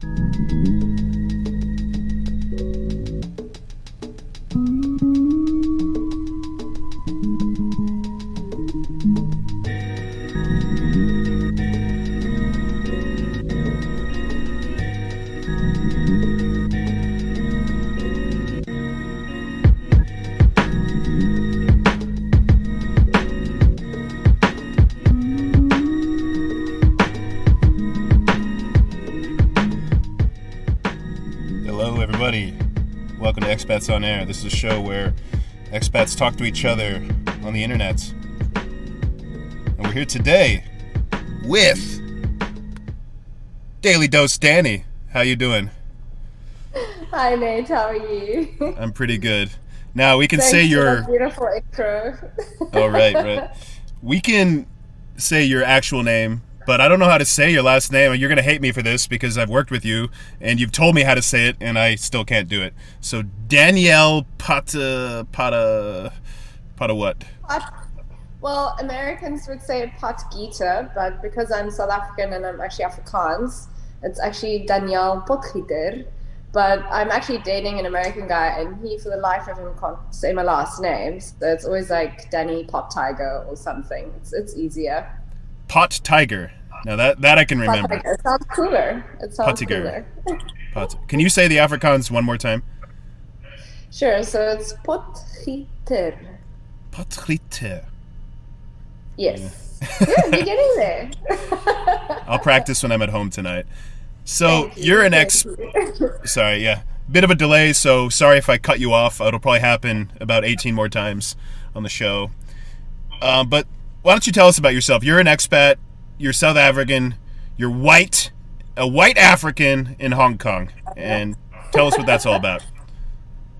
Hello, Expats on Air. This is a show where expats talk to each other on the internet. And we're here today with Daily Dose Danny. How you doing? Hi Nate, how are you? I'm pretty good. Now we can Thanks say for your beautiful intro. Oh right, right. We can say your actual name, but I don't know how to say your last name. and You're gonna hate me for this because I've worked with you and you've told me how to say it, and I still can't do it. So Danielle Pata Pata Pata what? Pot- well, Americans would say pot gita, but because I'm South African and I'm actually Afrikaans, it's actually Daniel Potgieter. But I'm actually dating an American guy, and he, for the life of him, can't say my last name. So it's always like Danny Pot Tiger or something. It's, it's easier. Pot Tiger. Now that that I can remember. It sounds cooler. It sounds Pottiger. cooler. Pot. Can you say the Afrikaans one more time? sure. So it's Potgieter. Potgieter. Yes. Good, you're getting there. I'll practice when I'm at home tonight. So you, you're an ex. Sorry, yeah. Bit of a delay, so sorry if I cut you off. It'll probably happen about 18 more times on the show. Um, but why don't you tell us about yourself? You're an expat. You're South African. You're white, a white African in Hong Kong, and tell us what that's all about.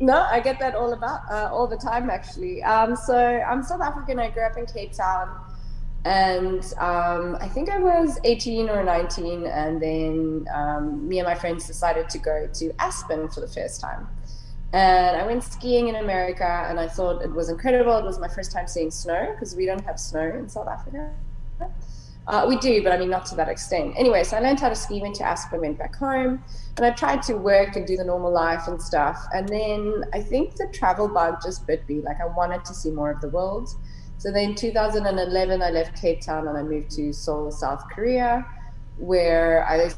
No, I get that all about uh, all the time actually. Um, so I'm South African. I grew up in Cape Town, and um, I think I was 18 or 19, and then um, me and my friends decided to go to Aspen for the first time. And I went skiing in America, and I thought it was incredible. It was my first time seeing snow because we don't have snow in South Africa. Uh, we do, but I mean, not to that extent. Anyway, so I learned how to ski, went to Aspen, went back home, and I tried to work and do the normal life and stuff. And then I think the travel bug just bit me. Like, I wanted to see more of the world. So then 2011, I left Cape Town and I moved to Seoul, South Korea, where I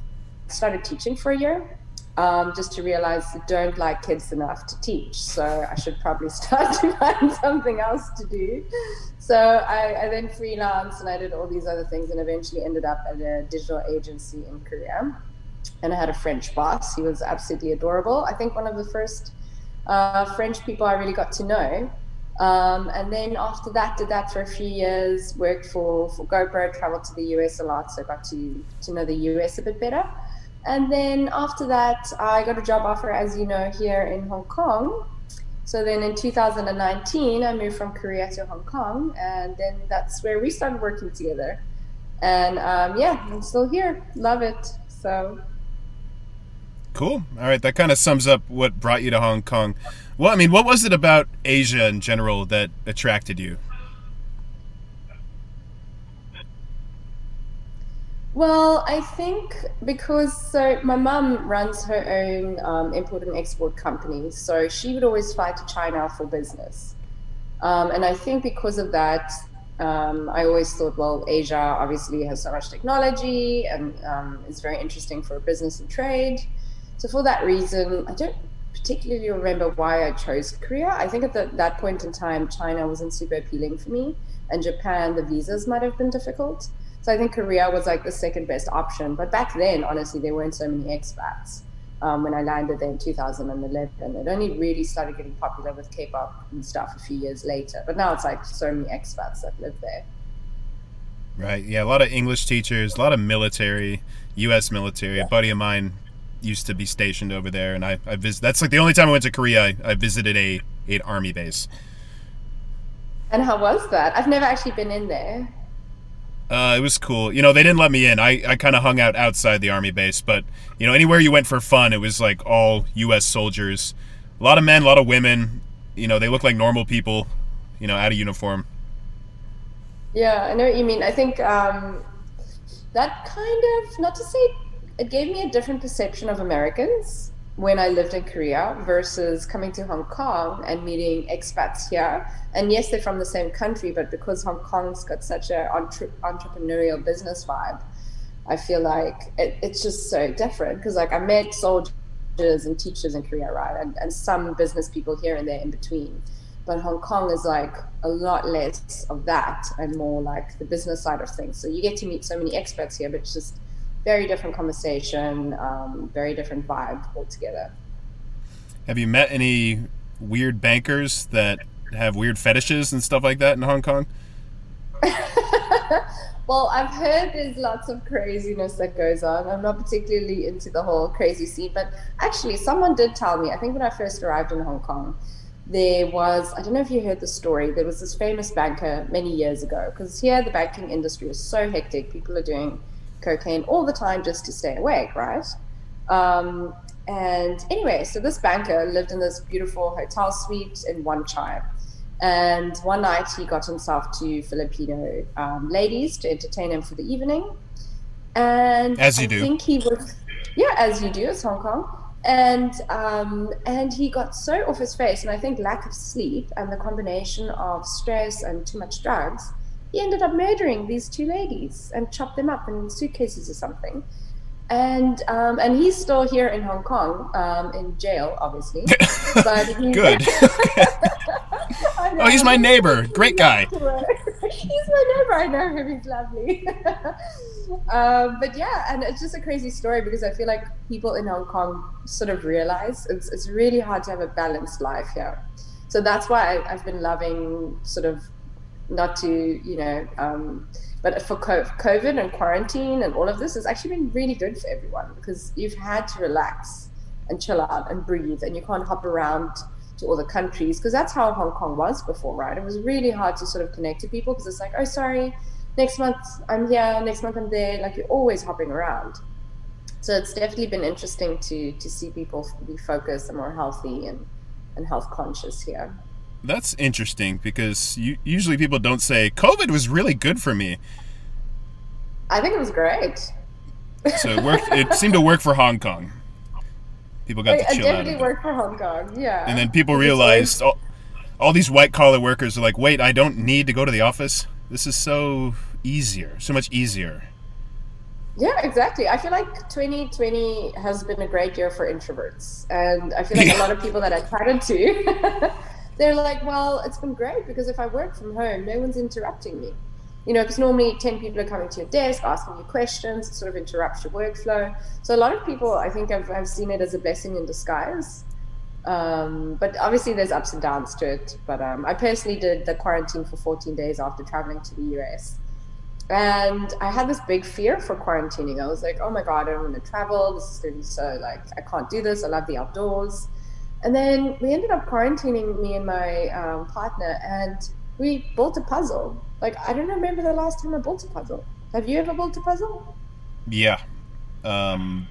started teaching for a year. Um, just to realize I don't like kids enough to teach, so I should probably start to find something else to do. So I, I then freelanced and I did all these other things, and eventually ended up at a digital agency in Korea. And I had a French boss. He was absolutely adorable. I think one of the first uh, French people I really got to know. Um, and then after that, did that for a few years. Worked for for GoPro, traveled to the US a lot, so got to to know the US a bit better. And then after that, I got a job offer, as you know, here in Hong Kong. So then in 2019, I moved from Korea to Hong Kong, and then that's where we started working together. And um, yeah, I'm still here. Love it. So Cool. All right, that kind of sums up what brought you to Hong Kong. Well, I mean, what was it about Asia in general that attracted you? Well, I think because so my mum runs her own um, import and export company, so she would always fly to China for business, um, and I think because of that, um, I always thought, well, Asia obviously has so much technology and um, is very interesting for business and trade. So for that reason, I don't particularly remember why I chose Korea. I think at the, that point in time, China wasn't super appealing for me, and Japan, the visas might have been difficult. So I think Korea was like the second best option. But back then, honestly, there weren't so many expats. Um, when I landed there in 2011, it only really started getting popular with K-pop and stuff a few years later. But now it's like so many expats that live there. Right. Yeah, a lot of English teachers, a lot of military, U.S. military. A buddy of mine used to be stationed over there, and I, I visit. That's like the only time I went to Korea. I, I visited a a army base. And how was that? I've never actually been in there. Uh, it was cool. You know, they didn't let me in. I, I kind of hung out outside the army base, but you know, anywhere you went for fun, it was like all U.S. soldiers. A lot of men, a lot of women. You know, they look like normal people. You know, out of uniform. Yeah, I know what you mean. I think um, that kind of, not to say it gave me a different perception of Americans when I lived in Korea versus coming to Hong Kong and meeting expats here. And yes, they're from the same country, but because Hong Kong's got such an entre- entrepreneurial business vibe, I feel like it, it's just so different. Because like I met soldiers and teachers in Korea, right, and, and some business people here and there in between. But Hong Kong is like a lot less of that and more like the business side of things. So you get to meet so many experts here, but just very different conversation, um, very different vibe altogether. Have you met any weird bankers that have weird fetishes and stuff like that in Hong Kong? well, I've heard there's lots of craziness that goes on. I'm not particularly into the whole crazy scene, but actually, someone did tell me, I think when I first arrived in Hong Kong, there was, I don't know if you heard the story, there was this famous banker many years ago, because here the banking industry is so hectic. People are doing cocaine all the time just to stay awake, right? Um, and anyway, so this banker lived in this beautiful hotel suite in Wan Chai. And one night he got himself two Filipino um, ladies to entertain him for the evening. And as you I do. think he was, yeah, as you do, it's Hong Kong. And um, and he got so off his face, and I think lack of sleep and the combination of stress and too much drugs he ended up murdering these two ladies and chopped them up in suitcases or something. And um, and he's still here in Hong Kong, um, in jail, obviously. But he's, Good. oh, he's my neighbor. Great guy. he's my neighbor. I know him. He's lovely. um, but yeah, and it's just a crazy story because I feel like people in Hong Kong sort of realize it's it's really hard to have a balanced life here. So that's why I, I've been loving sort of not to, you know, um, but for COVID and quarantine and all of this, has actually been really good for everyone because you've had to relax and chill out and breathe, and you can't hop around to all the countries because that's how Hong Kong was before, right? It was really hard to sort of connect to people because it's like, oh, sorry, next month I'm here, next month I'm there. Like you're always hopping around. So it's definitely been interesting to to see people be focused and more healthy and and health conscious here. That's interesting because you, usually people don't say COVID was really good for me. I think it was great. So it worked. it seemed to work for Hong Kong. People got Like, to chill out. definitely a bit. worked for Hong Kong, yeah. And then people realized all, all these white collar workers are like, wait, I don't need to go to the office. This is so easier, so much easier. Yeah, exactly. I feel like 2020 has been a great year for introverts. And I feel like a lot of people that I chatted to, they're like, well, it's been great because if I work from home, no one's interrupting me. You know, because normally 10 people are coming to your desk, asking you questions, it sort of interrupts your workflow. So a lot of people, I think, have, have seen it as a blessing in disguise. Um, but obviously, there's ups and downs to it. But um, I personally did the quarantine for 14 days after traveling to the US. And I had this big fear for quarantining. I was like, oh my God, I don't want to travel. This is going to be so, like, I can't do this. I love the outdoors. And then we ended up quarantining me and my um, partner, and we built a puzzle. Like, I don't remember the last time I built a puzzle. Have you ever built a puzzle? Yeah. Um,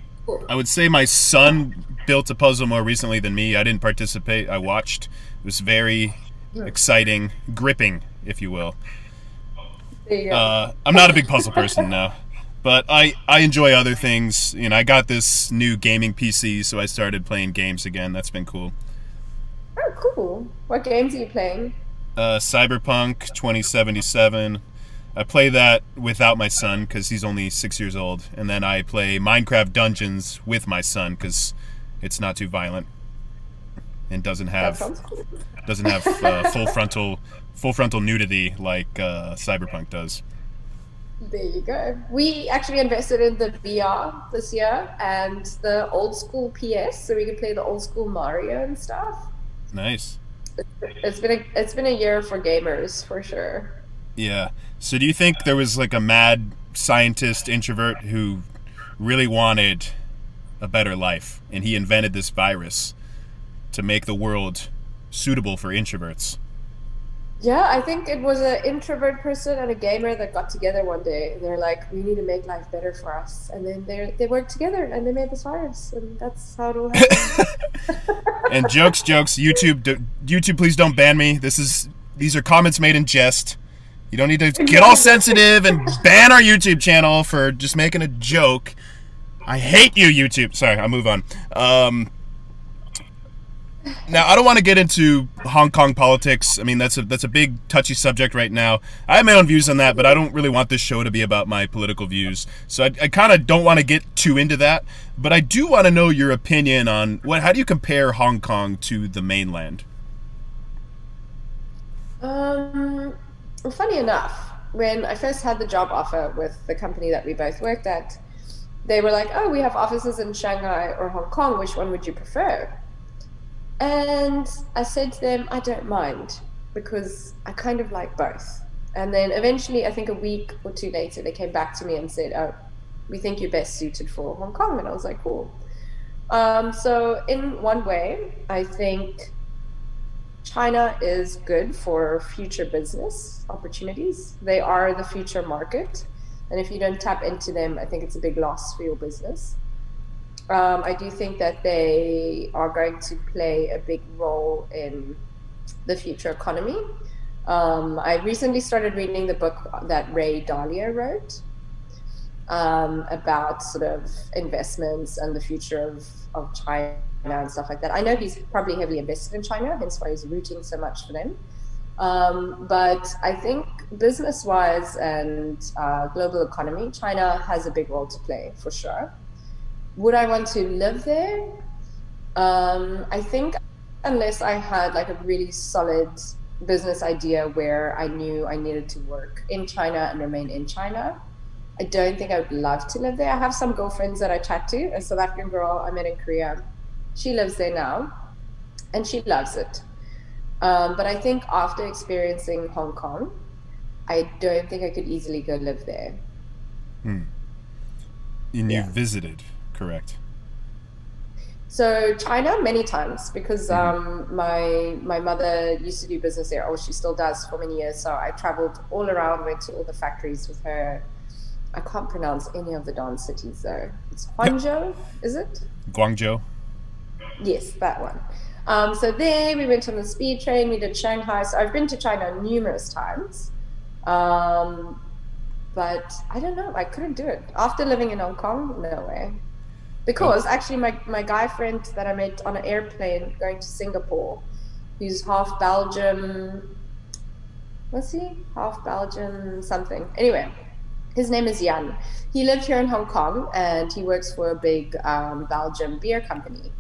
I would say my son built a puzzle more recently than me. I didn't participate. I watched. It was very exciting, gripping, if you will. You. Uh, I'm not a big puzzle person now, but I I enjoy other things. You know, I got this new gaming PC, so I started playing games again. That's been cool. oh, cool. What games are you playing? Uh, Cyberpunk 2077. I play that without my son because he's only six years old, and then I play Minecraft Dungeons with my son because it's not too violent and doesn't have cool. doesn't have uh, full frontal full frontal nudity like uh, Cyberpunk does. There you go. We actually invested in the VR this year and the old school PS, so we could play the old school Mario and stuff. Nice. It's been a it's been a year for gamers for sure. Yeah. So do you think there was like a mad scientist introvert who really wanted a better life and he invented this virus to make the world suitable for introverts? Yeah, I think it was an introvert person and a gamer that got together one day. And they're like, "We need to make life better for us," and then they they worked together and they made this virus, and that's how it all happened. And jokes, jokes. YouTube, d- YouTube, please don't ban me. This is these are comments made in jest. You don't need to get all sensitive and ban our YouTube channel for just making a joke. I hate you, YouTube. Sorry, I'll move on. Um, now, I don't want to get into Hong Kong politics. I mean, that's a that's a big touchy subject right now. I have my own views on that, but I don't really want this show to be about my political views. So I, I kind of don't want to get too into that. But I do want to know your opinion on what. How do you compare Hong Kong to the mainland? Um, well, funny enough, when I first had the job offer with the company that we both worked at, they were like, "Oh, we have offices in Shanghai or Hong Kong. Which one would you prefer?" And I said to them, I don't mind because I kind of like both. And then eventually, I think a week or two later, they came back to me and said, Oh, we think you're best suited for Hong Kong. And I was like, Cool. Um, so, in one way, I think China is good for future business opportunities. They are the future market. And if you don't tap into them, I think it's a big loss for your business. Um, I do think that they are going to play a big role in the future economy. Um, I recently started reading the book that Ray Dalio wrote um, about sort of investments and the future of, of China and stuff like that. I know he's probably heavily invested in China, hence why he's rooting so much for them. Um, but I think business wise and uh, global economy, China has a big role to play for sure would I want to live there? Um, I think unless I had like a really solid business idea where I knew I needed to work in China and remain in China, I don't think I would love to live there. I have some girlfriends that I chat to. A South African girl I met in Korea, she lives there now, and she loves it. Um, but I think after experiencing Hong Kong, I don't think I could easily go live there. Hmm. And you yeah. visited correct? So China many times because mm-hmm. um, my my mother used to do business there, or she still does for many years. So I traveled all around, went to all the factories with her. I can't pronounce any of the dance cities though. It's Guangzhou, is it? Guangzhou. Yes, that one. Um, so there we went on the speed train. We did Shanghai. So I've been to China numerous times. Um, but I don't know. I couldn't do it after living in Hong Kong. No way. Because actually, my, my guy friend that I met on an airplane going to Singapore, who's half Belgium, what's he? Half Belgium something. Anyway, his name is Jan. He lived here in Hong Kong and he works for a big um, Belgian beer company.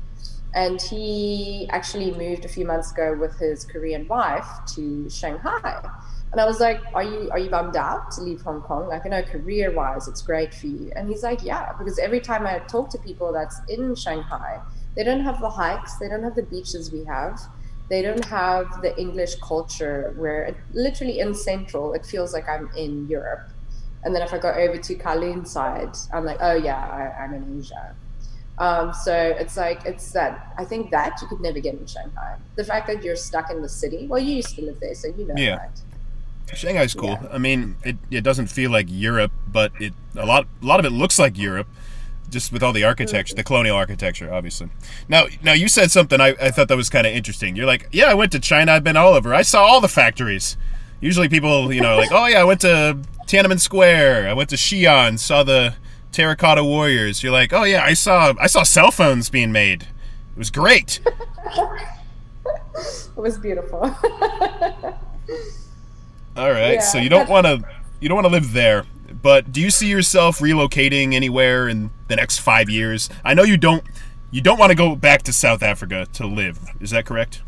And he actually moved a few months ago with his Korean wife to Shanghai. And I was like, "Are you are you bummed out to leave Hong Kong? Like, I know career wise, it's great for you." And he's like, "Yeah, because every time I talk to people that's in Shanghai, they don't have the hikes, they don't have the beaches we have, they don't have the English culture where it, literally in Central, it feels like I'm in Europe. And then if I go over to Kowloon side, I'm like, oh yeah, I, I'm in Asia. Um, so it's like it's that I think that you could never get in Shanghai. The fact that you're stuck in the city. Well, you used to live there, so you know. Yeah. Right? Shanghai's cool. Yeah. I mean, it, it doesn't feel like Europe, but it a lot a lot of it looks like Europe, just with all the architecture, the colonial architecture, obviously. Now, now you said something I, I thought that was kind of interesting. You're like, yeah, I went to China. I've been all over. I saw all the factories. Usually, people, you know, like, oh yeah, I went to Tiananmen Square. I went to Xi'an, saw the terracotta warriors. You're like, oh yeah, I saw I saw cell phones being made. It was great. it was beautiful. All right. Yeah, so you don't want to you don't want to live there, but do you see yourself relocating anywhere in the next 5 years? I know you don't you don't want to go back to South Africa to live. Is that correct?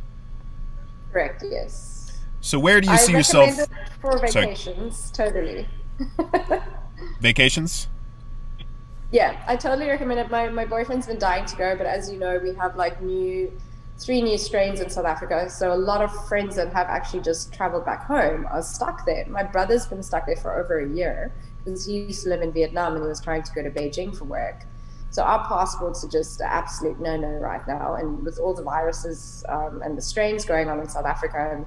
Correct. Yes. So where do you I see yourself for vacations? Sorry. Totally. vacations? Yeah, I totally recommend it. My my boyfriend's been dying to go, but as you know, we have like new three new strains in South Africa. So a lot of friends that have actually just traveled back home are stuck there. My brother's been stuck there for over a year because he used to live in Vietnam and he was trying to go to Beijing for work. So our passports are just absolute no-no right now. And with all the viruses um, and the strains going on in South Africa and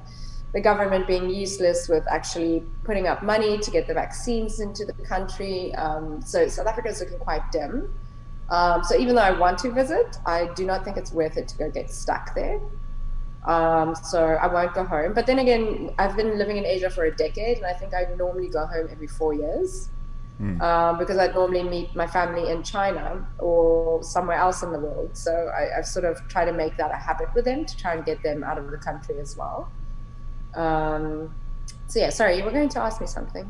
the government being useless with actually putting up money to get the vaccines into the country. Um, so South Africa is looking quite dim. Um, so even though I want to visit, I do not think it's worth it to go get stuck there. Um, so I won't go home. But then again, I've been living in Asia for a decade, and I think I normally go home every four years. mm. um, because I'd normally meet my family in China or somewhere else in the world. So I, have sort of tried to make that a habit with them to try and get them out of the country as well. Um, so yeah, sorry, you were going to ask me something.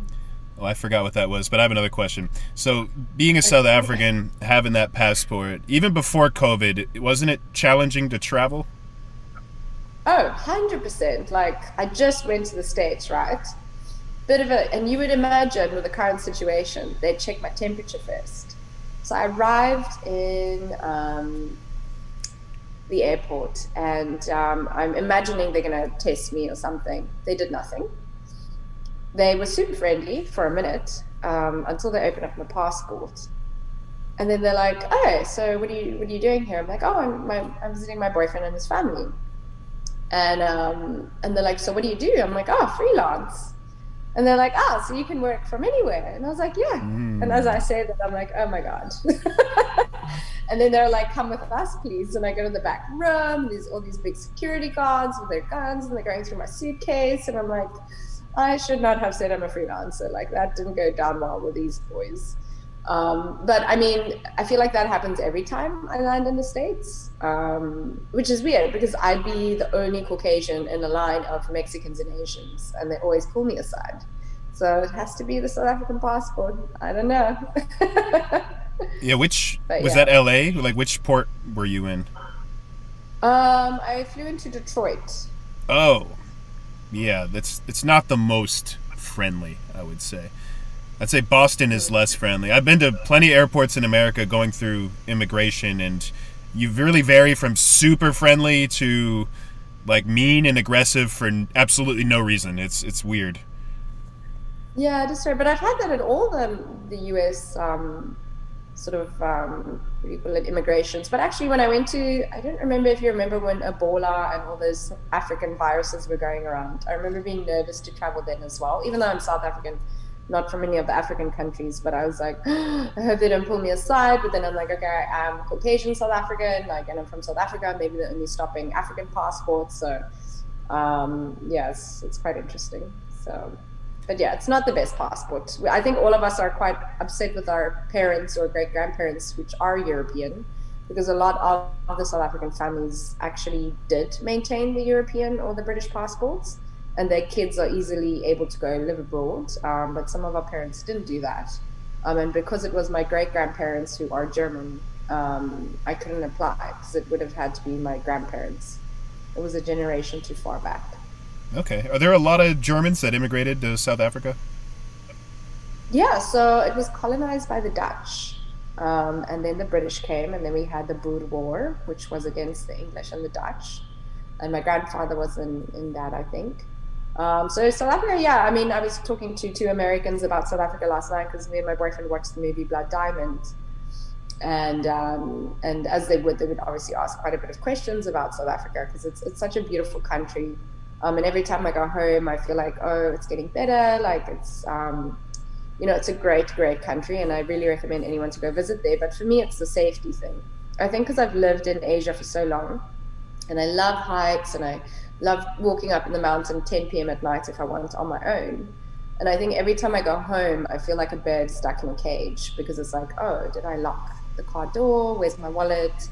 Well, I forgot what that was, but I have another question. So, being a South African, having that passport, even before COVID, wasn't it challenging to travel? Oh, 100%. Like, I just went to the States, right? Bit of a, and you would imagine with the current situation, they check my temperature first. So I arrived in um, the airport and um, I'm imagining they're going to test me or something. They did nothing they were super friendly for a minute um, until they opened up my passport. And then they're like, "Oh, so what are you what are you doing here?" I'm like, "Oh, I'm my, I'm visiting my boyfriend and his family." And um, and they're like, "So what do you do?" I'm like, "Oh, freelance." And they're like, "Ah, so you can work from anywhere." And I was like, "Yeah." Mm. And as I say that, I'm like, "Oh my god." and then they're like, "Come with us, please." And I go to the back room. There's all these big security guards with their guns, and they're going through my suitcase, and I'm like I should not have said I'm a freelancer. Like that didn't go down well with these boys. Um, but I mean, I feel like that happens every time I land in the States, um, which is weird because I'd be the only Caucasian in a line of Mexicans and Asians, and they always pull me aside. So it has to be the South African passport. I don't know. yeah, which but was yeah. that LA? Like, which port were you in? Um, I flew into Detroit. Oh, yeah, that's it's not the most friendly, I would say. I'd say Boston is less friendly. I've been to plenty of airports in America going through immigration, and you really vary from super friendly to like mean and aggressive for absolutely no reason. It's it's weird. Yeah, that's right. But I've had that at all the the U.S. Um, sort of um, what do you call it, immigrations. But actually, when I went to, I don't remember if you remember when Ebola and all those African viruses were going around. I remember being nervous to travel then as well, even though I'm South African, not from any of the African countries. But I was like, I hope they don't pull me aside. But then I'm like, okay, I'm Caucasian South African, like, and I'm from South Africa. Maybe they're only stopping African passports. So, um, yes, it's quite interesting. So but yeah, it's not the best passport. I think all of us are quite upset with our parents or great grandparents, which are European, because a lot of the South African families actually did maintain the European or the British passports, and their kids are easily able to go live abroad. Um, but some of our parents didn't do that. Um, and because it was my great grandparents who are German, um, I couldn't apply because it would have had to be my grandparents. It was a generation too far back. Okay. Are there a lot of Germans that immigrated to South Africa? Yeah, so it was colonized by the Dutch. Um, and then the British came, and then we had the Boer War, which was against the English and the Dutch. And my grandfather was in, in that, I think. Um, so South Africa, yeah. I mean, I was talking to two Americans about South Africa last night because me and my boyfriend watched the movie Blood Diamond, and um, and as they would, they would obviously ask quite a bit of questions about South Africa because it's it's such a beautiful country. Um, and every time I go home, I feel like, oh, it's getting better. Like it's, um, you know, it's a great, great country, and I really recommend anyone to go visit there. But for me, it's the safety thing. I think because I've lived in Asia for so long, and I love hikes, and I love walking up in the mountain 10 p.m. at night if I want on my own. And I think every time I go home, I feel like a bird stuck in a cage because it's like, oh, did I lock the car door? Where's my wallet?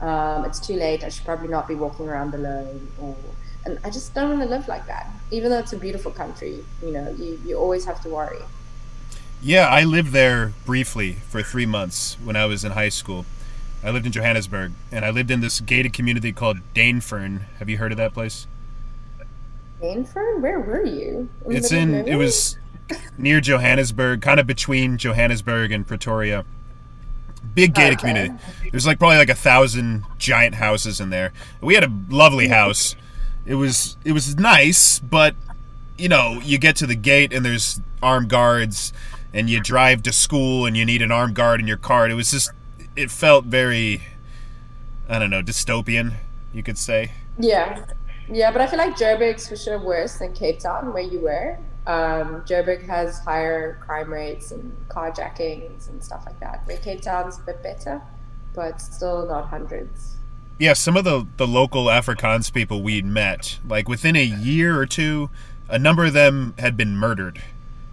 Um, it's too late. I should probably not be walking around alone. Or and I just don't want to live like that. Even though it's a beautiful country, you know, you, you always have to worry. Yeah, I lived there briefly for three months when I was in high school. I lived in Johannesburg, and I lived in this gated community called Dainfern. Have you heard of that place? Dainfern? Where were you? In it's in. It was near Johannesburg, kind of between Johannesburg and Pretoria. Big gated okay. community. There's like probably like a thousand giant houses in there. We had a lovely mm. house it was it was nice, but you know, you get to the gate and there's armed guards, and you drive to school and you need an armed guard in your car. It was just it felt very I don't know dystopian, you could say. Yeah, yeah, but I feel like Joburg's for sure worse than Cape Town, where you were. Um, Joburg has higher crime rates and carjackings and stuff like that. Where Cape Town's a bit better, but still not hundreds yeah, some of the the local Afrikaans people we'd met, like within a year or two, a number of them had been murdered,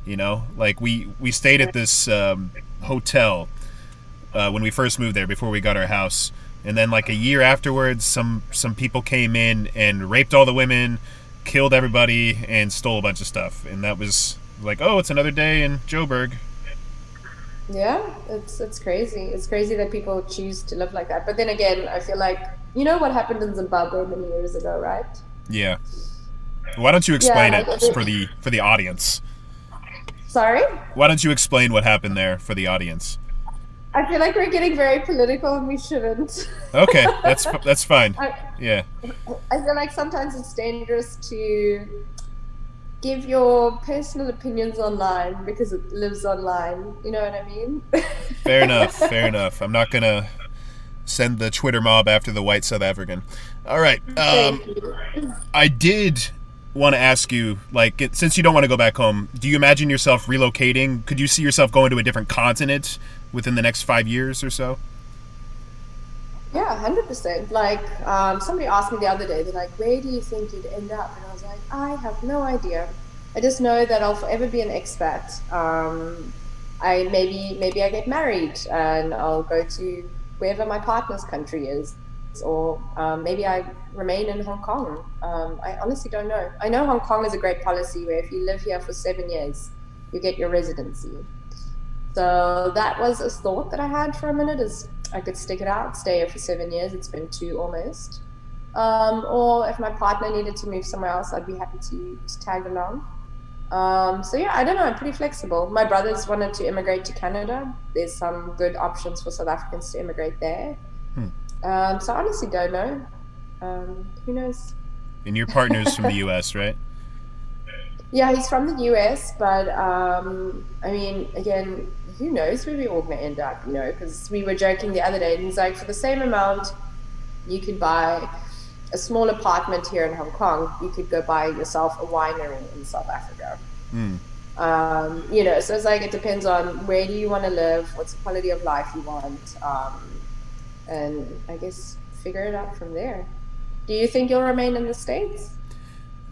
You know, like we we stayed at this um, hotel uh, when we first moved there before we got our house, and then like a year afterwards, some some people came in and raped all the women, killed everybody, and stole a bunch of stuff, and that was like, oh, it's another day in Joburg. Yeah, it's it's crazy. It's crazy that people choose to live like that. But then again, I feel like you know what happened in Zimbabwe many years ago, right? Yeah. Why don't you explain Yeah, it for the for the audience? Sorry, Why don't you explain what happened there for the audience? I feel like we're getting very political and we shouldn't. Okay, that's that's fine. I, Yeah. I feel like sometimes it's dangerous to give your personal opinions online because it lives online. You know what I mean? Fair enough. Fair enough. I'm not gonna send the Twitter mob after the white South African. All right. Um, I did want to ask you, like, since you don't want to go back home, do you imagine yourself relocating? Could you see yourself going to a different continent within the next five years or so? Yeah, hundred percent. Like um, somebody asked me the other day, they're like, "Where do you think you'd end up?" And I was like, "I have no idea. I just know that I'll forever be an expat. Um, I maybe maybe I get married and I'll go to wherever my partner's country is, or um, maybe I remain in Hong Kong. Um, I honestly don't know. I know Hong Kong is a great policy where if you live here for seven years, you get your residency. So that was a thought that I had for a minute is I could stick it out, stay here for seven years. It's been two almost. Um, or if my partner needed to move somewhere else, I'd be happy to, to tag along. Um, so yeah, I don't know. I'm pretty flexible. My brothers wanted to immigrate to Canada. There's some good options for South Africans to immigrate there. Hmm. Um, so I honestly don't know. Um, who knows? And your partner's from the U.S., right? Yeah, he's from the US, but um, I mean, again, who knows where we're all going to end up, you know? Because we were joking the other day, and he's like, for the same amount, you could buy a small apartment here in Hong Kong. You could go buy yourself a winery in South Africa. Hmm. Um, you know, so it's like it depends on where do you want to live, what's the quality of life you want, um, and I guess figure it out from there. Do you think you'll remain in the states?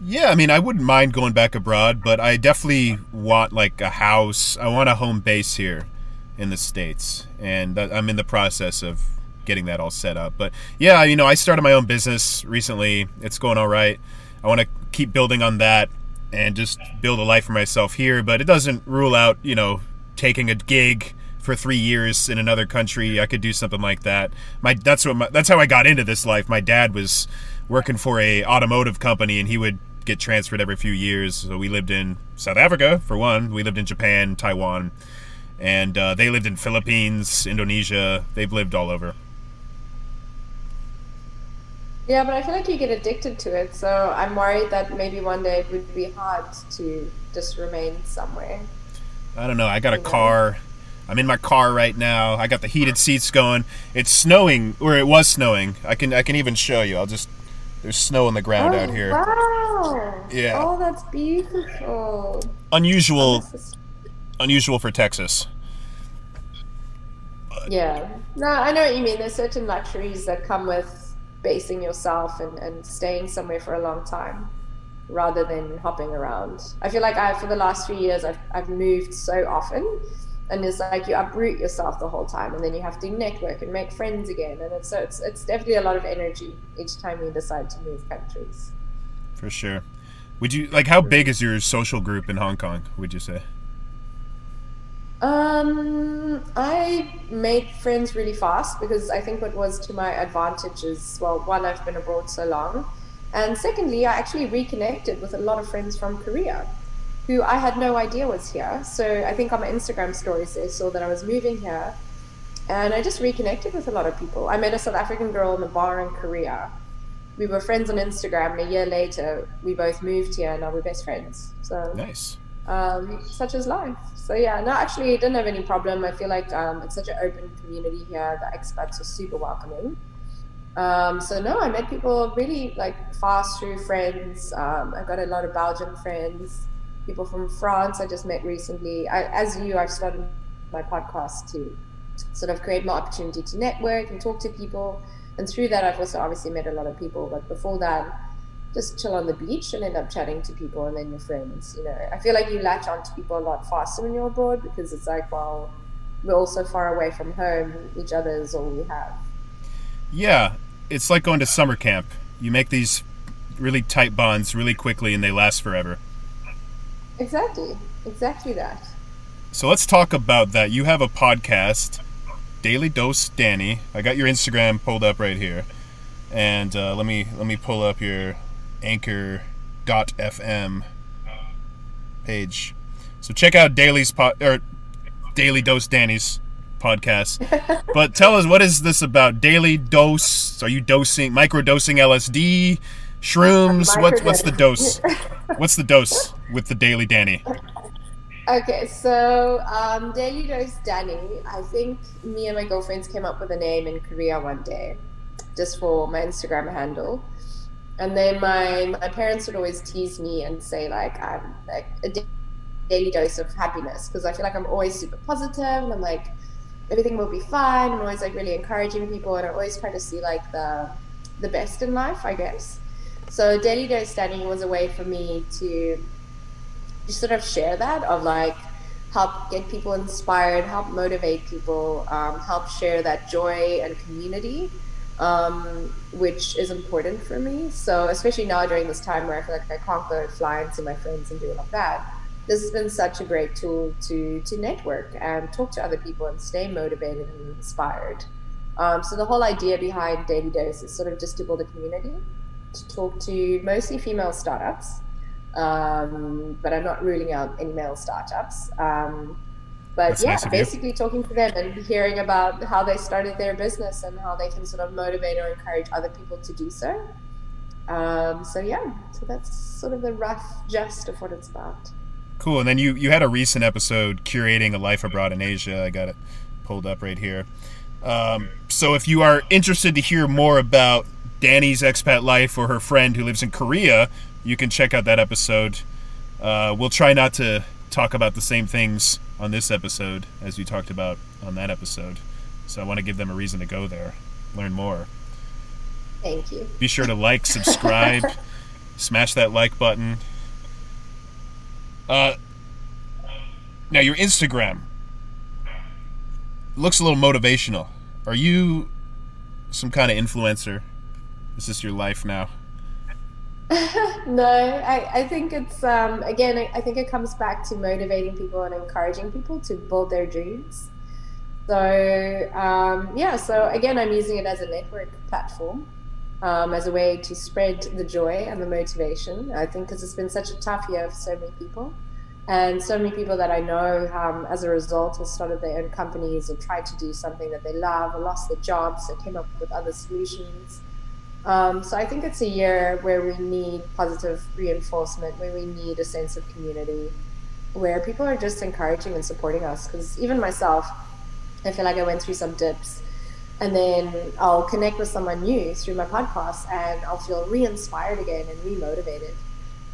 Yeah, I mean, I wouldn't mind going back abroad, but I definitely want like a house. I want a home base here in the states, and I'm in the process of getting that all set up. But yeah, you know, I started my own business recently. It's going all right. I want to keep building on that and just build a life for myself here. But it doesn't rule out, you know, taking a gig for three years in another country. I could do something like that. My that's what my, that's how I got into this life. My dad was working for a automotive company, and he would get transferred every few years. So we lived in South Africa for one. We lived in Japan, Taiwan, and uh, they lived in Philippines, Indonesia. They've lived all over. Yeah, but I feel like you get addicted to it. So I'm worried that maybe one day it would be hard to just remain somewhere. I don't know. I got a car. I'm in my car right now. I got the heated seats going. It's snowing, or it was snowing. I can I can even show you. I'll just there's snow on the ground out oh, here. Wow. Yeah. Oh, that's beautiful. Unusual, is- unusual for Texas. Yeah. No, I know what you mean. There's certain luxuries that come with basing yourself and, and staying somewhere for a long time rather than hopping around. I feel like I, for the last few years, I've, I've moved so often. And it's like you uproot yourself the whole time, and then you have to network and make friends again. And it's, so it's, it's definitely a lot of energy each time you decide to move countries. For sure. Would you like how big is your social group in Hong Kong? Would you say? Um, I made friends really fast because I think what was to my advantage is well, one, I've been abroad so long, and secondly, I actually reconnected with a lot of friends from Korea who I had no idea was here. So I think on my Instagram stories they saw that I was moving here, and I just reconnected with a lot of people. I met a South African girl in a bar in Korea. We were friends on Instagram, and a year later, we both moved here, and now we're best friends. So Nice. um, such as life. So yeah, no, actually, didn't have any problem. I feel like um, it's such an open community here. The expats are super welcoming. Um, so no, I met people really like fast through friends. Um, I got a lot of Belgian friends, people from France. I just met recently. I, as you, I've started my podcast to sort of create more opportunity to network and talk to people. And through that, I've also obviously met a lot of people. But before that, just chill on the beach and end up chatting to people and then your friends. You know, I feel like you latch on to people a lot faster when you're abroad because it's like, well, we're all so far away from home. Each other is all we have. Yeah, it's like going to summer camp. You make these really tight bonds really quickly and they last forever. Exactly. Exactly that. So let's talk about that. You have a podcast, Daily Dose Danny. I got your Instagram pulled up right here, and uh, let me let me pull up your Anchor.fm page. So check out Daily's pod or Daily Dose Danny's podcast. but tell us what is this about? Daily dose? Are you dosing micro dosing LSD? Shrooms? What, what's the dose? What's the dose with the Daily Danny? Okay, so um, Daily Dose Danny, I think me and my girlfriends came up with a name in Korea one day, just for my Instagram handle. And then my, my parents would always tease me and say, like, I'm like a daily dose of happiness because I feel like I'm always super positive and I'm like, everything will be fine. I'm always like really encouraging people and I always try to see like the, the best in life, I guess. So Daily Dose Danny was a way for me to just sort of share that of like help get people inspired, help motivate people, um, help share that joy and community, um, which is important for me. So especially now during this time where I feel like I can't go fly and see my friends and do all of that, this has been such a great tool to to network and talk to other people and stay motivated and inspired. Um, so the whole idea behind Daily Dose is sort of just to build a community, to talk to mostly female startups um, but I'm not ruling out any male startups. Um, but That's yeah, nice basically talking to them and hearing about how they started their business and how they can sort of motivate or encourage other people to do so. Um, so yeah, so that's sort of the rough gist of what it's about. Cool. And then you you had a recent episode curating a life abroad in Asia. I got it pulled up right here. Um, so if you are interested to hear more about Danny's expat life or her friend who lives in Korea, you can check out that episode. Uh, we'll try not to talk about the same things on this episode as we talked about on that episode. So I want to give them a reason to go there, learn more. Thank you. Be sure to like, subscribe, smash that like button. Uh, now your Instagram looks a little motivational. Are you some kind of influencer? Is this your life now? no, I, I think it's um, again. I, I, think it comes back to motivating people and encouraging people to build their dreams. So um, yeah, so again, I'm using it as a network platform, um, as a way to spread the joy and the motivation. I think because it's been such a tough year for so many people, and so many people that I know, um, as a result, have started their own companies or tried to do something that they love, or lost their jobs, or came up with other solutions. Um, so I think it's a year where we need positive reinforcement, where we need a sense of community, where people are just encouraging and supporting us. Because even myself, I feel like I went through some dips, and then I'll connect with someone new through my podcast, and I'll feel re-inspired again and re-motivated.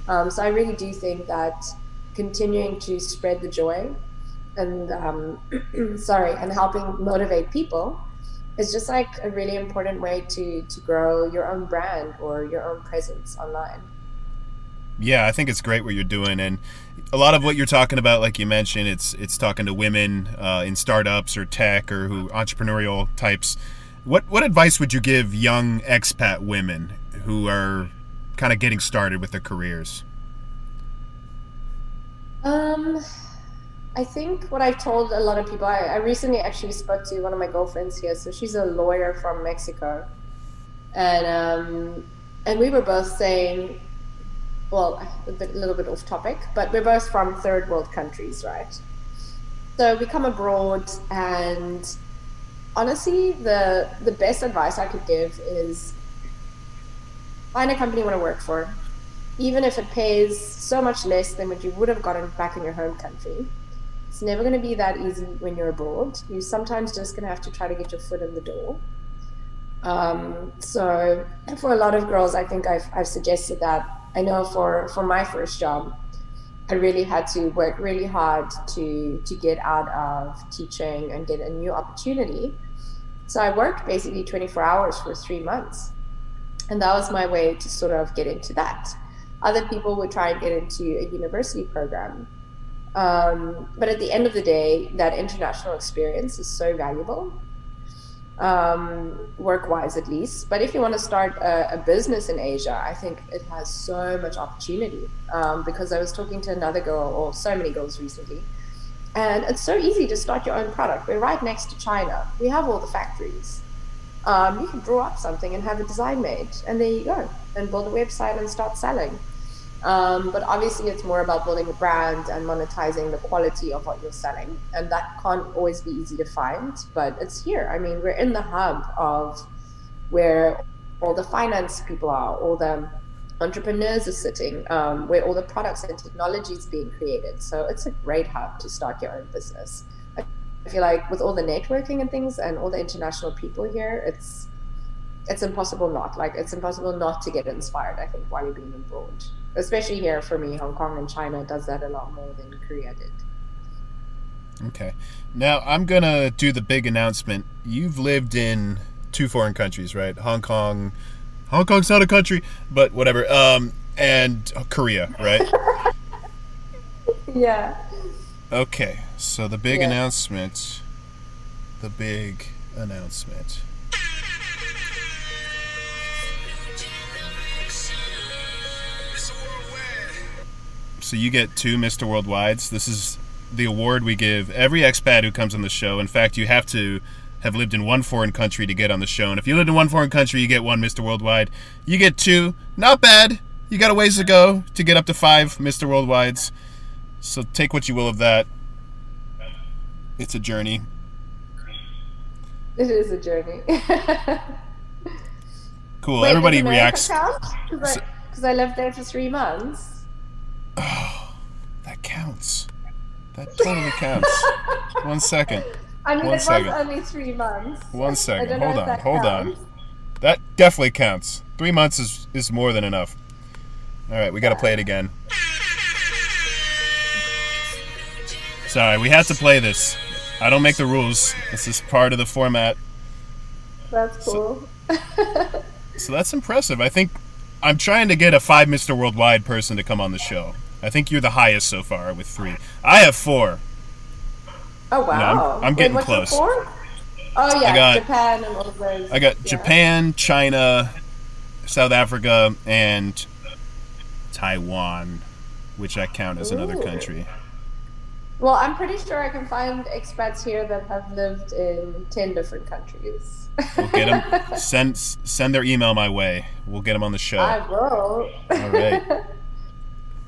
Um, so I really do think that continuing to spread the joy and um, sorry, and helping motivate people it's just like a really important way to to grow your own brand or your own presence online. Yeah i think it's great what you're doing and a lot of what you're talking about like you mentioned it's it's talking to women uh, in startups or tech or who entrepreneurial types. What what advice would you give young expat women who are kind of getting started with their careers? Um I think what I've told a lot of people, I, I, recently actually spoke to one of my girlfriends here. So she's a lawyer from Mexico. And, um, and we were both saying, well, a, bit, little bit off topic, but we're both from third world countries, right? So we come abroad and honestly, the, the best advice I could give is find a company you want to work for, even if it pays so much less than what you would have gotten back in your home country it's never going to be that easy when you're abroad. You're sometimes just going to have to try to get your foot in the door. Um, so for a lot of girls, I think I've, I've suggested that. I know for, for my first job, I really had to work really hard to to get out of teaching and get a new opportunity. So I worked basically 24 hours for three months. And that was my way to sort of get into that. Other people would try and get into a university program. Um, but at the end of the day, that international experience is so valuable, um, work wise at least. But if you want to start a, a, business in Asia, I think it has so much opportunity. Um, because I was talking to another girl, or so many girls recently, and it's so easy to start your own product. We're right next to China, we have all the factories. Um, you can draw up something and have a design made, and there you go, and build a website and start selling. Um, but obviously, it's more about building a brand and monetizing the quality of what you're selling. And that can't always be easy to find, but it's here. I mean, we're in the hub of where all the finance people are, all the entrepreneurs are sitting, um, where all the products and technologies being created. So it's a great hub to start your own business. I feel like with all the networking and things and all the international people here, it's it's impossible not like it's impossible not to get inspired. I think while you're being abroad, especially here for me, Hong Kong and China does that a lot more than Korea did. Okay, now I'm gonna do the big announcement. You've lived in two foreign countries, right? Hong Kong. Hong Kong's not a country, but whatever. Um, and Korea, right? yeah. Okay, so the big yeah. announcement. The big announcement. So you get two Mr. Worldwides. This is the award we give every expat who comes on the show. In fact, you have to have lived in one foreign country to get on the show. And if you lived in one foreign country, you get one Mr. Worldwide. You get two. Not bad. You got a ways to go to get up to five Mr. Worldwides. So take what you will of that. It's a journey. It is a journey. cool. Wait, Everybody reacts. Because I, I lived there for three months. Oh, that counts. That totally counts. One second. I mean, One it second. was only three months. One second. Hold on. Hold counts. on. That definitely counts. Three months is, is more than enough. All right, we got to play it again. Sorry, we had to play this. I don't make the rules. This is part of the format. That's cool. So, so that's impressive. I think I'm trying to get a five Mr. Worldwide person to come on the show. I think you're the highest so far with three. I have four. Oh wow! No, I'm, I'm getting Wait, close. Oh yeah, I got, Japan and all those. I got yeah. Japan, China, South Africa, and Taiwan, which I count as Ooh. another country. Well, I'm pretty sure I can find expats here that have lived in ten different countries. we'll get them. Send send their email my way. We'll get them on the show. I will. All right.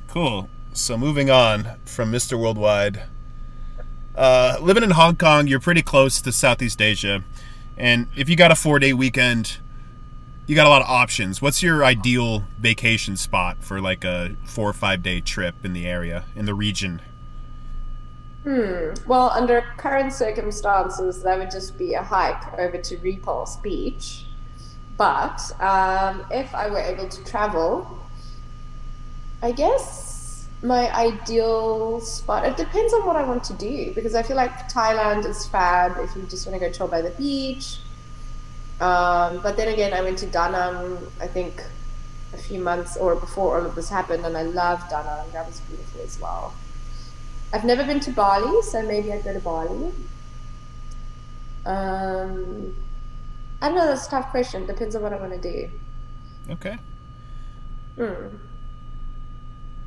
Cool. So moving on from Mr. Worldwide. Uh, living in Hong Kong, you're pretty close to Southeast Asia, and if you got a four day weekend, you got a lot of options. What's your ideal vacation spot for like a four or five day trip in the area in the region? Hmm. Well, under current circumstances, that would just be a hike over to Repulse Beach. But um, if I were able to travel, I guess my ideal spot, it depends on what I want to do because I feel like Thailand is fab if you just want to go chill by the beach. Um, but then again, I went to Da Nang, I think, a few months or before all of this happened, and I loved Da Nang. That was beautiful as well. I've never been to Bali, so maybe I'd go to Bali. Um, I don't know. That's a tough question. Depends on what I want to do. Okay. Hmm.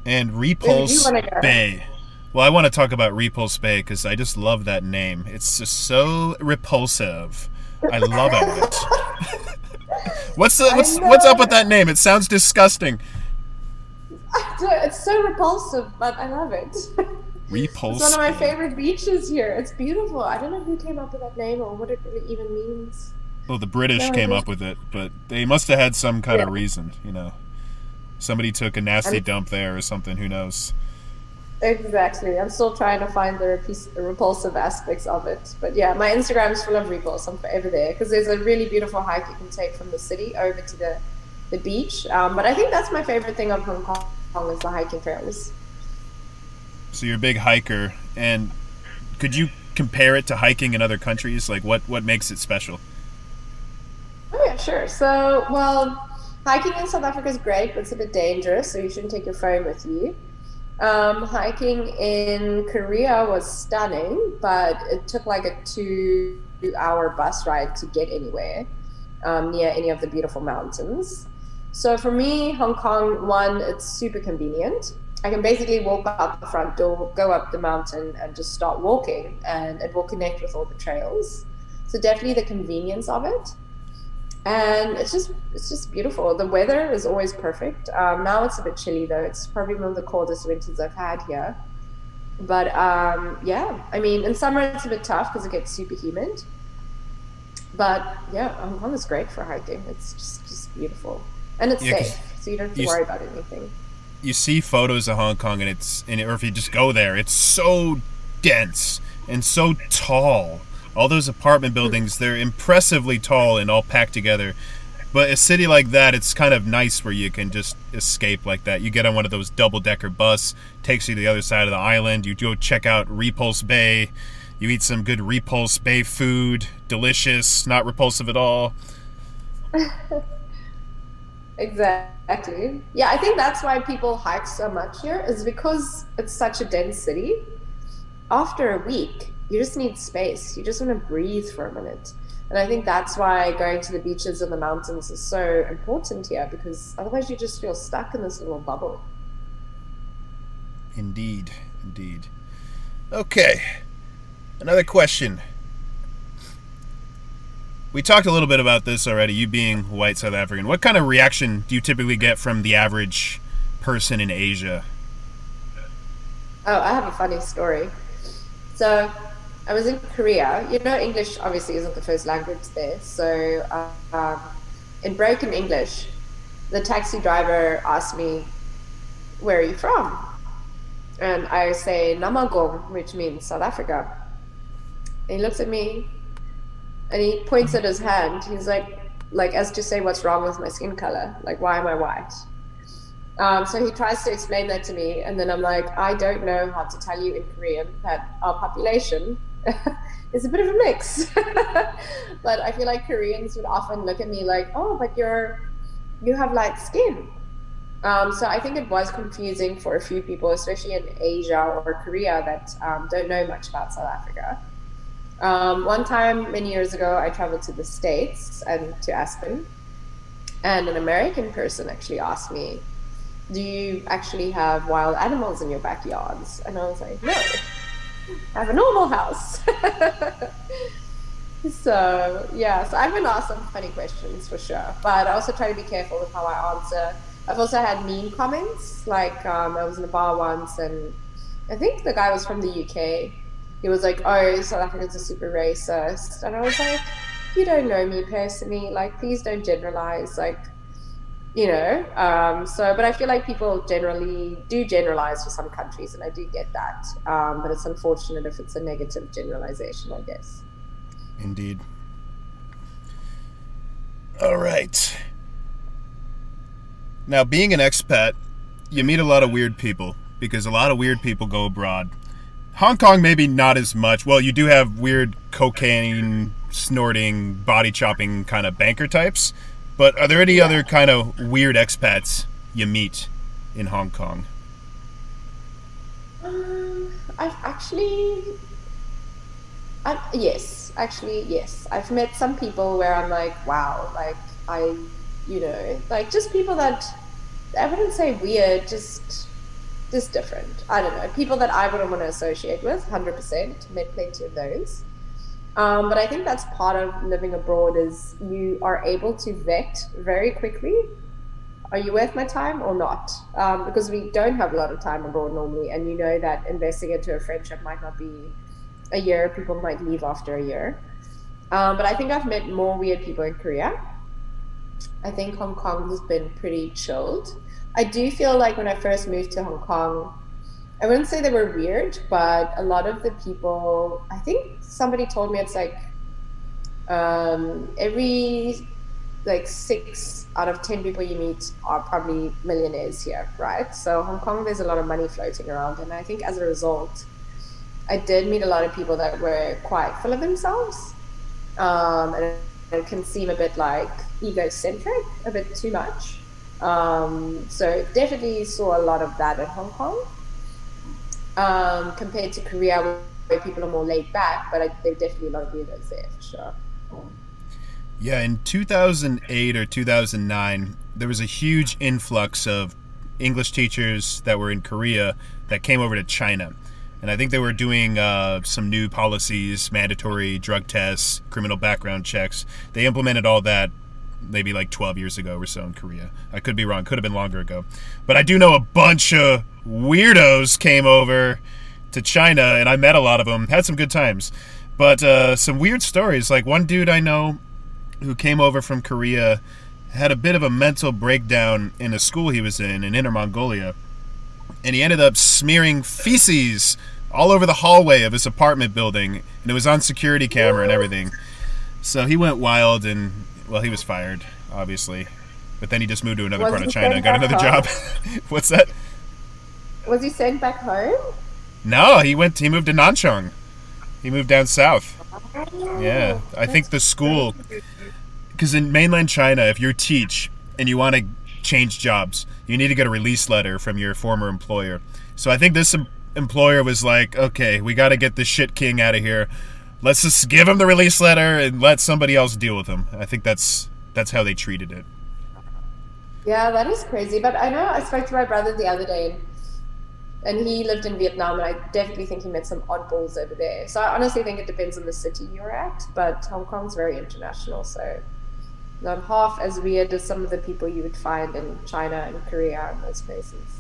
And Repulse Bay. Well, I want to talk about Repulse Bay because I just love that name. It's just so repulsive. I love it. what's the, what's what's up with that name? It sounds disgusting. It's so repulsive, but I love it. Repulse. It's one of my favorite beaches here. It's beautiful. I don't know who came up with that name or what it even means. Well, the British no, came up with it, but they must have had some kind yeah. of reason, you know. Somebody took a nasty I'm, dump there or something. Who knows? Exactly. I'm still trying to find the repulsive aspects of it. But yeah, my Instagram is full of repulse. I'm forever there because there's a really beautiful hike you can take from the city over to the, the beach. Um, but I think that's my favorite thing of Hong Kong is the hiking trails. So you're a big hiker, and could you compare it to hiking in other countries? Like, what what makes it special? Oh yeah, sure. So, well, hiking in South Africa is great, but it's a bit dangerous, so you shouldn't take your phone with you. Um, hiking in Korea was stunning, but it took like a two hour bus ride to get anywhere um, near any of the beautiful mountains. So for me, Hong Kong, one, it's super convenient. I can basically walk out the front door, go up the mountain, and just start walking, and it will connect with all the trails. So definitely the convenience of it, and it's just it's just beautiful. The weather is always perfect. Um, now it's a bit chilly though. It's probably one of the coldest winters I've had here. But um, yeah, I mean, in summer it's a bit tough because it gets super humid. But yeah, Hong Kong is great for hiking. It's just just beautiful, and it's yeah, safe, so you don't have to worry about anything you see photos of Hong Kong and it's and or if you just go there, it's so dense and so tall. All those apartment buildings, they're impressively tall and all packed together. But a city like that, it's kind of nice where you can just escape like that. You get on one of those double decker bus, takes you to the other side of the island. You go check out Repulse Bay. You eat some good Repulse Bay food, delicious, not repulsive at all. Exactly. Yeah, I think that's why people hike so much here is because it's such a dense city. After a week, you just need space. You just want to breathe for a minute. And I think that's why going to the beaches and the mountains is so important here because otherwise you just feel stuck in this little bubble. Indeed. Indeed. Okay. Another question we talked a little bit about this already. You being white South African, what kind of reaction do you typically get from the average person in Asia? Oh, I have a funny story. So, I was in Korea. You know, English obviously isn't the first language there. So, uh, in broken English, the taxi driver asked me, "Where are you from?" And I say Namagong, which means South Africa. And he looks at me and he points at his hand. He's like, like as to say, what's wrong with my skin color? Like, why am I white? Um, so he tries to explain that to me, and then I'm like, I don't know how to tell you in Korean that our population is a bit of a mix. but I feel like Koreans would often look at me like, oh, but you're you have light skin. Um, so I think it was confusing for a few people, especially in Asia or Korea, that um, don't know much about South Africa. Um, one time, many years ago, I traveled to the States and to Aspen, and an American person actually asked me, Do you actually have wild animals in your backyards? And I was like, No, have a normal house. so, yeah, so I've been asked some funny questions for sure, but I also try to be careful with how I answer. I've also had mean comments, like um, I was in a bar once and I think the guy was from the UK he was like, "Oh, South Africans are super racist," and I was like, "You don't know me personally. Like, please don't generalize. Like, you know." Um, so, but I feel like people generally do generalize for some countries, and I do get that. Um, but it's unfortunate if it's a negative generalization, I guess. Indeed. All right. Now, being an expat, you meet a lot of weird people because a lot of weird people go abroad Hong Kong, maybe not as much. Well, you do have weird cocaine snorting, body chopping kind of banker types. But are there any yeah. other kind of weird expats you meet in Hong Kong? Um, I've actually, I, yes, actually, yes. I've met some people where I'm like, wow, like I, you know, like just people that I wouldn't say weird, just just different. I don't know. People that I wouldn't want to associate with, 100%. Met plenty of those. Um, but I think that's part of living abroad is you are able to vet very quickly. Are you worth my time or not? Um, because we don't have a lot of time abroad normally, and you know that investing into a friendship might not be a year. People might leave after a year. Um, but I think I've met more weird people in Korea. I think Hong Kong has been pretty chilled. I do feel like when I first moved to Hong Kong, I wouldn't say they were weird, but a lot of the people, I think somebody told me it's like um, every like six out of ten people you meet are probably millionaires here, right? So Hong Kong, there's a lot of money floating around, and I think as a result, I did meet a lot of people that were quite full of themselves, um, and it can seem a bit like egocentric, a bit too much. Um, so definitely saw a lot of that in Hong Kong um, compared to Korea, where people are more laid back. But I, there's definitely a lot of weirdos there for sure. Yeah, in 2008 or 2009, there was a huge influx of English teachers that were in Korea that came over to China. And I think they were doing uh, some new policies, mandatory drug tests, criminal background checks. They implemented all that maybe like 12 years ago or so in Korea. I could be wrong, could have been longer ago. But I do know a bunch of weirdos came over to China, and I met a lot of them, had some good times. But uh, some weird stories. Like one dude I know who came over from Korea had a bit of a mental breakdown in a school he was in in Inner Mongolia. And he ended up smearing feces all over the hallway of his apartment building, and it was on security camera and everything. So he went wild and well, he was fired, obviously, but then he just moved to another Was part of China and got another job. What's that? Was he sent back home? No, he went. He moved to Nanchang. He moved down south. Yeah, I think the school, because in mainland China, if you teach and you want to change jobs, you need to get a release letter from your former employer. So I think this em- employer was like, okay, we got to get this shit king out of here. Let's just give him the release letter and let somebody else deal with him. I think that's that's how they treated it. Yeah, that is crazy. But I know I spoke to my brother the other day, and, he lived in Vietnam, and I definitely think he met some oddballs over there. So I honestly think it depends on the city you're at. But Hong Kong's very international, so not half as weird as some of the people you would find in China and Korea and those places.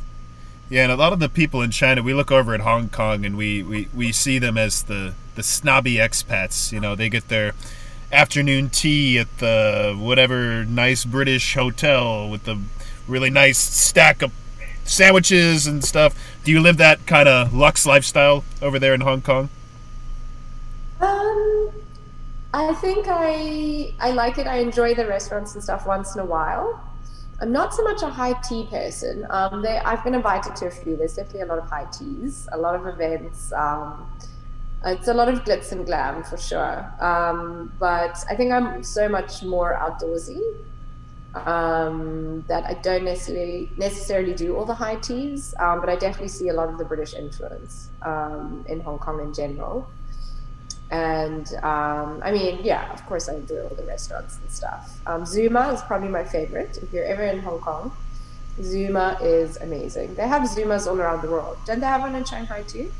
Yeah, and a lot of the people in China, we look over at Hong Kong and we, we, we see them as the, the snobby expats. You know, they get their afternoon tea at the whatever nice British hotel with the really nice stack of sandwiches and stuff. Do you live that kind of luxe lifestyle over there in Hong Kong? Um, I think I I like it. I enjoy the restaurants and stuff once in a while. I'm not so much a high tea person. Um, there, I've been invited to a few. There's definitely a lot of high teas, a lot of events. Um, it's a lot of glitz and glam for sure. Um, but I think I'm so much more outdoorsy um, that I don't necessarily necessarily do all the high teas. Um, but I definitely see a lot of the British influence um, in Hong Kong in general. And um, I mean, yeah, of course, I enjoy all the restaurants and stuff. Um, Zuma is probably my favorite. If you're ever in Hong Kong, Zuma is amazing. They have Zumas all around the world. Don't they have one in Shanghai too?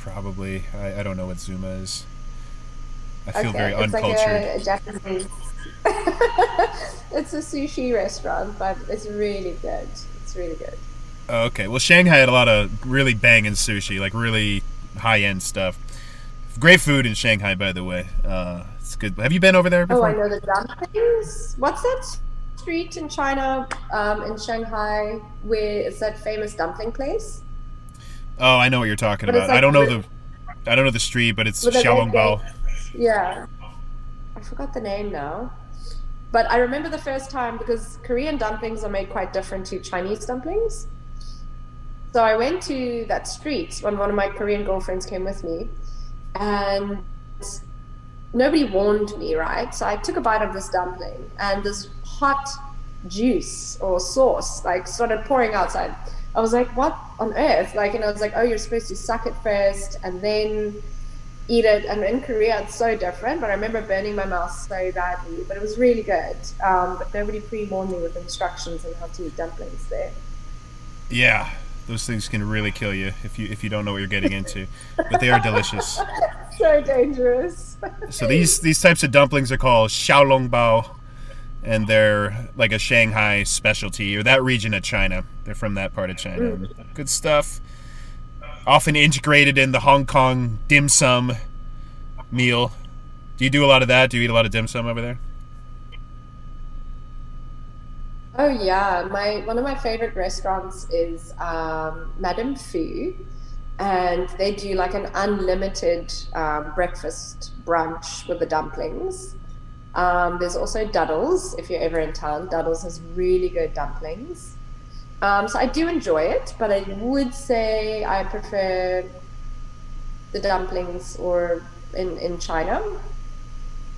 Probably. I, I don't know what Zuma is. I feel very it's uncultured. like a, a Japanese. it's a sushi restaurant, but it's really good. It's really good. Okay. Well, Shanghai had a lot of really banging sushi, like really high end stuff. Great food in Shanghai, by the way. Uh, it's good. Have you been over there Oh. I know the dumplings. What's that street in China, um, in Shanghai, where it's that famous dumpling place? Oh, I know what you're talking But about. I don't know the, I don't know the street, but it's Xiaolongbao. Yeah. I forgot the name now. But I remember the first time because Korean dumplings are made quite different to Chinese dumplings. So I went to that street when one of my Korean girlfriends came with me, and nobody warned me, right? So I took a bite of this dumpling, and this hot juice or sauce like started pouring outside. I was like, "What on earth?" Like, and I was like, "Oh, you're supposed to suck it first, and then." Eat it. And in Korea, it's so different. But I remember burning my mouth so badly. But it was really good. Um, but nobody pre-warned me with instructions on how to eat dumplings there. Yeah, those things can really kill you if you if you don't know what you're getting into. but they are delicious. So dangerous. So these these types of dumplings are called Xiaolongbao, and they're like a Shanghai specialty or that region of China. They're from that part of China. Good stuff. Often integrated in the Hong Kong dim sum meal. Do you do a lot of that? Do you eat a lot of dim sum over there? Oh yeah, my one of my favorite restaurants is um, Madame Fu, and they do like an unlimited um, breakfast brunch with the dumplings. Um, there's also Duddell's if you're ever in town. Duddell's has really good dumplings. Um, so I do enjoy it, but I would say I prefer the dumplings or in in China.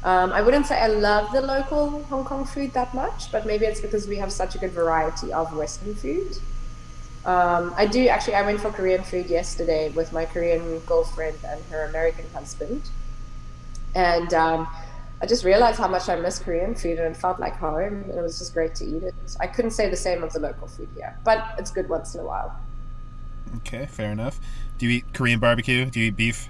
Um, I wouldn't say I love the local Hong Kong food that much, but maybe it's because we have such a good variety of Western food. Um, I do actually. I went for Korean food yesterday with my Korean girlfriend and her American husband, and um, I just realized how much I miss Korean food, and it felt like home. And it was just great to eat it. I couldn't say the same of the local food here, but it's good once in a while. Okay, fair enough. Do you eat Korean barbecue? Do you eat beef?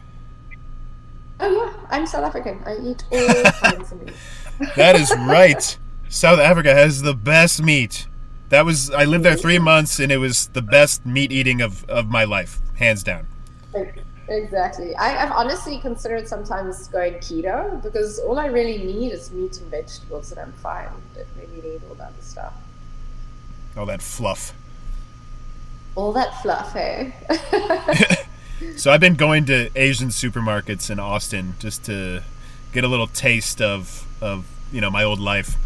Oh yeah, I'm South African. I eat all kinds of meat. That is right. South Africa has the best meat. That was I lived there three months, and it was the best meat eating of, of my life, hands down. Exactly. I, have honestly considered sometimes going keto because all I really need is meat and vegetables, and I'm fine. I don't really need all that other stuff. All that fluff. All that fluff, hey. Eh? so I've been going to Asian supermarkets in Austin just to get a little taste of of you know my old life.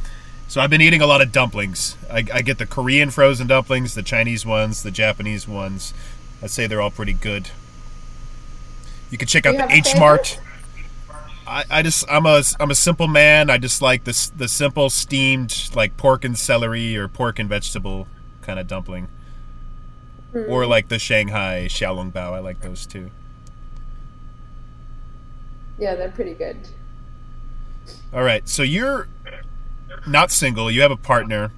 So I've been eating a lot of dumplings. I, I get the Korean frozen dumplings, the Chinese ones, the Japanese ones. I'd say they're all pretty good. You can check out the H Mart. I, I just I'm a I'm a simple man. I just like this the simple steamed like pork and celery or pork and vegetable kind of dumpling. Mm. Or like the Shanghai Xiaolongbao. I like those too. Yeah, they're pretty good. All right. So you're not single, you have a partner,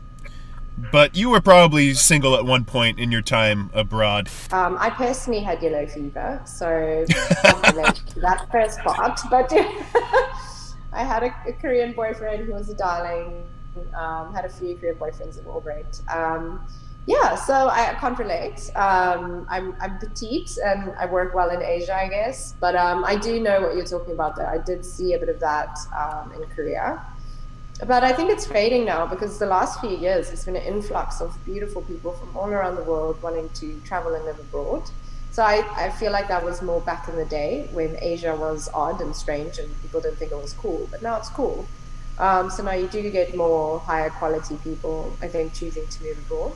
but you were probably single at one point in your time abroad. Um, I personally had yellow fever, so that first part. But I had a, a, Korean boyfriend who was a darling. Um, had a few Korean boyfriends that were all great. Um, yeah, so I can't relate. Um, I'm, I'm petite and I work well in Asia, I guess. But um, I do know what you're talking about there. I did see a bit of that um, in Korea. But I think it's fading now because the last few years there's been an influx of beautiful people from all around the world wanting to travel and live abroad. So I, I feel like that was more back in the day when Asia was odd and strange and people didn't think it was cool. But now it's cool. Um, so now you do get more higher quality people, I think, choosing to move abroad.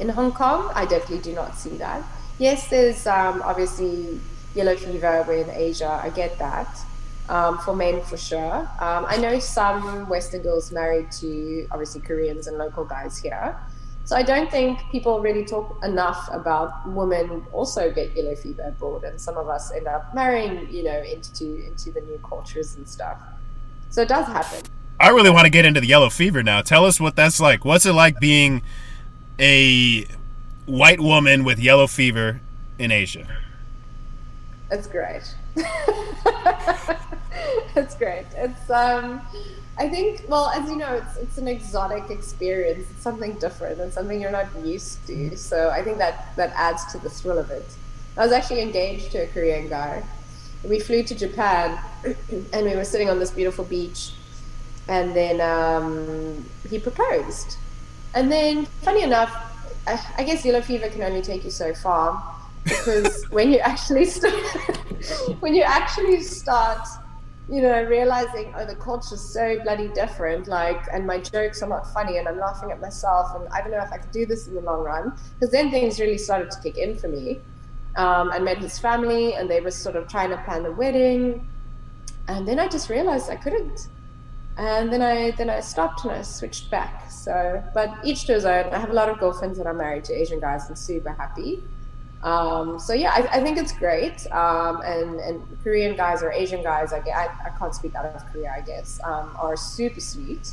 In Hong Kong, I definitely do not see that. Yes, there's um, obviously yellow fever in Asia. I get that um, for men for sure. Um, I know some Western girls married to obviously Koreans and local guys here. So I don't think people really talk enough about women also get yellow fever abroad, and some of us end up marrying, you know, into into the new cultures and stuff. So it does happen. I really want to get into the yellow fever now. Tell us what that's like. What's it like being a white woman with yellow fever in Asia? That's great. it's great. It's um, I think well, as you know, it's it's an exotic experience. It's something different and something you're not used to. So I think that that adds to the thrill of it. I was actually engaged to a Korean guy. We flew to Japan, and we were sitting on this beautiful beach, and then um, he proposed. And then, funny enough, I, I guess yellow fever can only take you so far because when you actually start when you actually start you know realizing oh the culture's so bloody different like and my jokes are not funny and i'm laughing at myself and i don't know if i could do this in the long run because then things really started to kick in for me. Um, i met his family and they were sort of trying to plan the wedding and then i just realized i couldn't. And then i then i stopped and i switched back so but each to his own. I have a lot of girlfriends that are married to asian guys and super happy um, so yeah, I, I, think it's great. Um, and, and Korean guys or Asian guys, I, I, I can't speak out of Korea, I guess, um, are super sweet,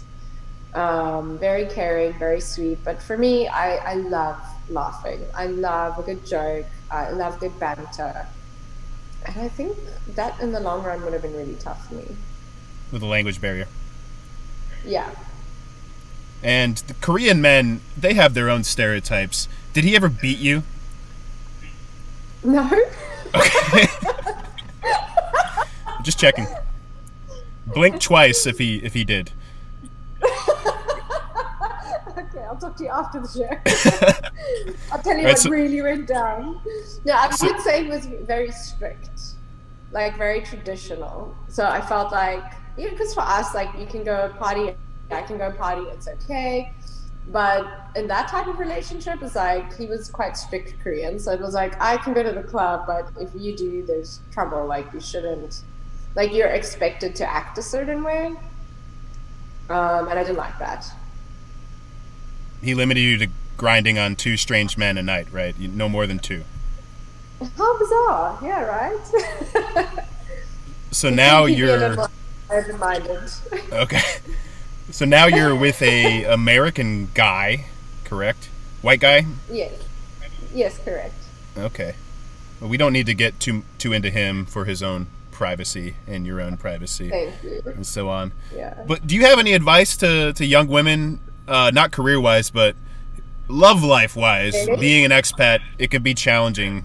um, very caring, very sweet. But for me, I, I love laughing. I love a good joke. I love good banter. And I think that in the long run would have been really tough for me. With the language barrier. Yeah. And the Korean men, they have their own stereotypes. Did he ever beat you? No. Okay. Just checking. Blink twice if he if he did. okay, I'll talk to you after the show. I'll tell you right, what so, really went down. No, I so, would say it was very strict, like very traditional. So I felt like, yeah, because for us, like you can go party, I can go party, it's okay. But in that type of relationship, it's like he was quite strict Korean. So it was like, I can go to the club, but if you do, there's trouble. Like, you shouldn't Like you're expected to act a certain way, um, and I didn't like that. He limited you to grinding on two strange men a night, right? No more than two. How bizarre! Yeah, right. So now you a little you're open-minded. okay. So now you're with a American guy, correct? White guy. yes, yes, correct. Okay. Well, we don't need to get too too into him for his own privacy and your own privacy Thank you. and so on. Yeah. But do you have any advice to, to young women, uh, not career wise, but love life wise? Being an expat, it can be challenging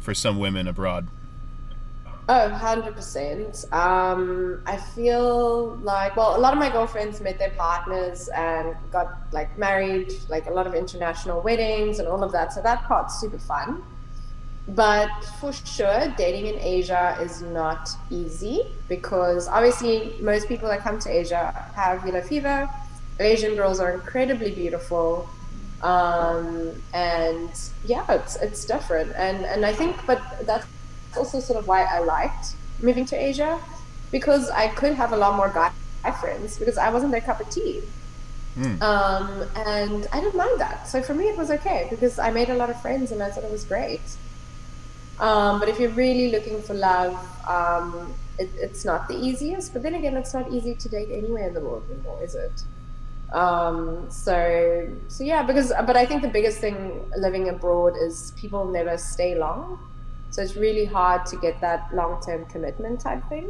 for some women abroad. Oh, 100%. Um, I feel like, well, a lot of my girlfriends met their partners and got like married, like a lot of international weddings and all of that. So that part's super fun. But for sure, dating in Asia is not easy because obviously most people that come to Asia have yellow fever. Asian girls are incredibly beautiful. Um, and yeah, it's, it's different. And, and I think, but that's also sort of why I liked moving to Asia because I could have a lot more guy friends because I wasn't their cup of tea. Mm. Um, and I didn't mind that. So for me, it was okay because I made a lot of friends and I thought it was great. Um, but if you're really looking for love, um, it, it's not the easiest. But then again, it's not easy to date anywhere in the world anymore, is it? Um, so, so yeah, because but I think the biggest thing living abroad is people never stay long. So it's really hard to get that long-term commitment type thing.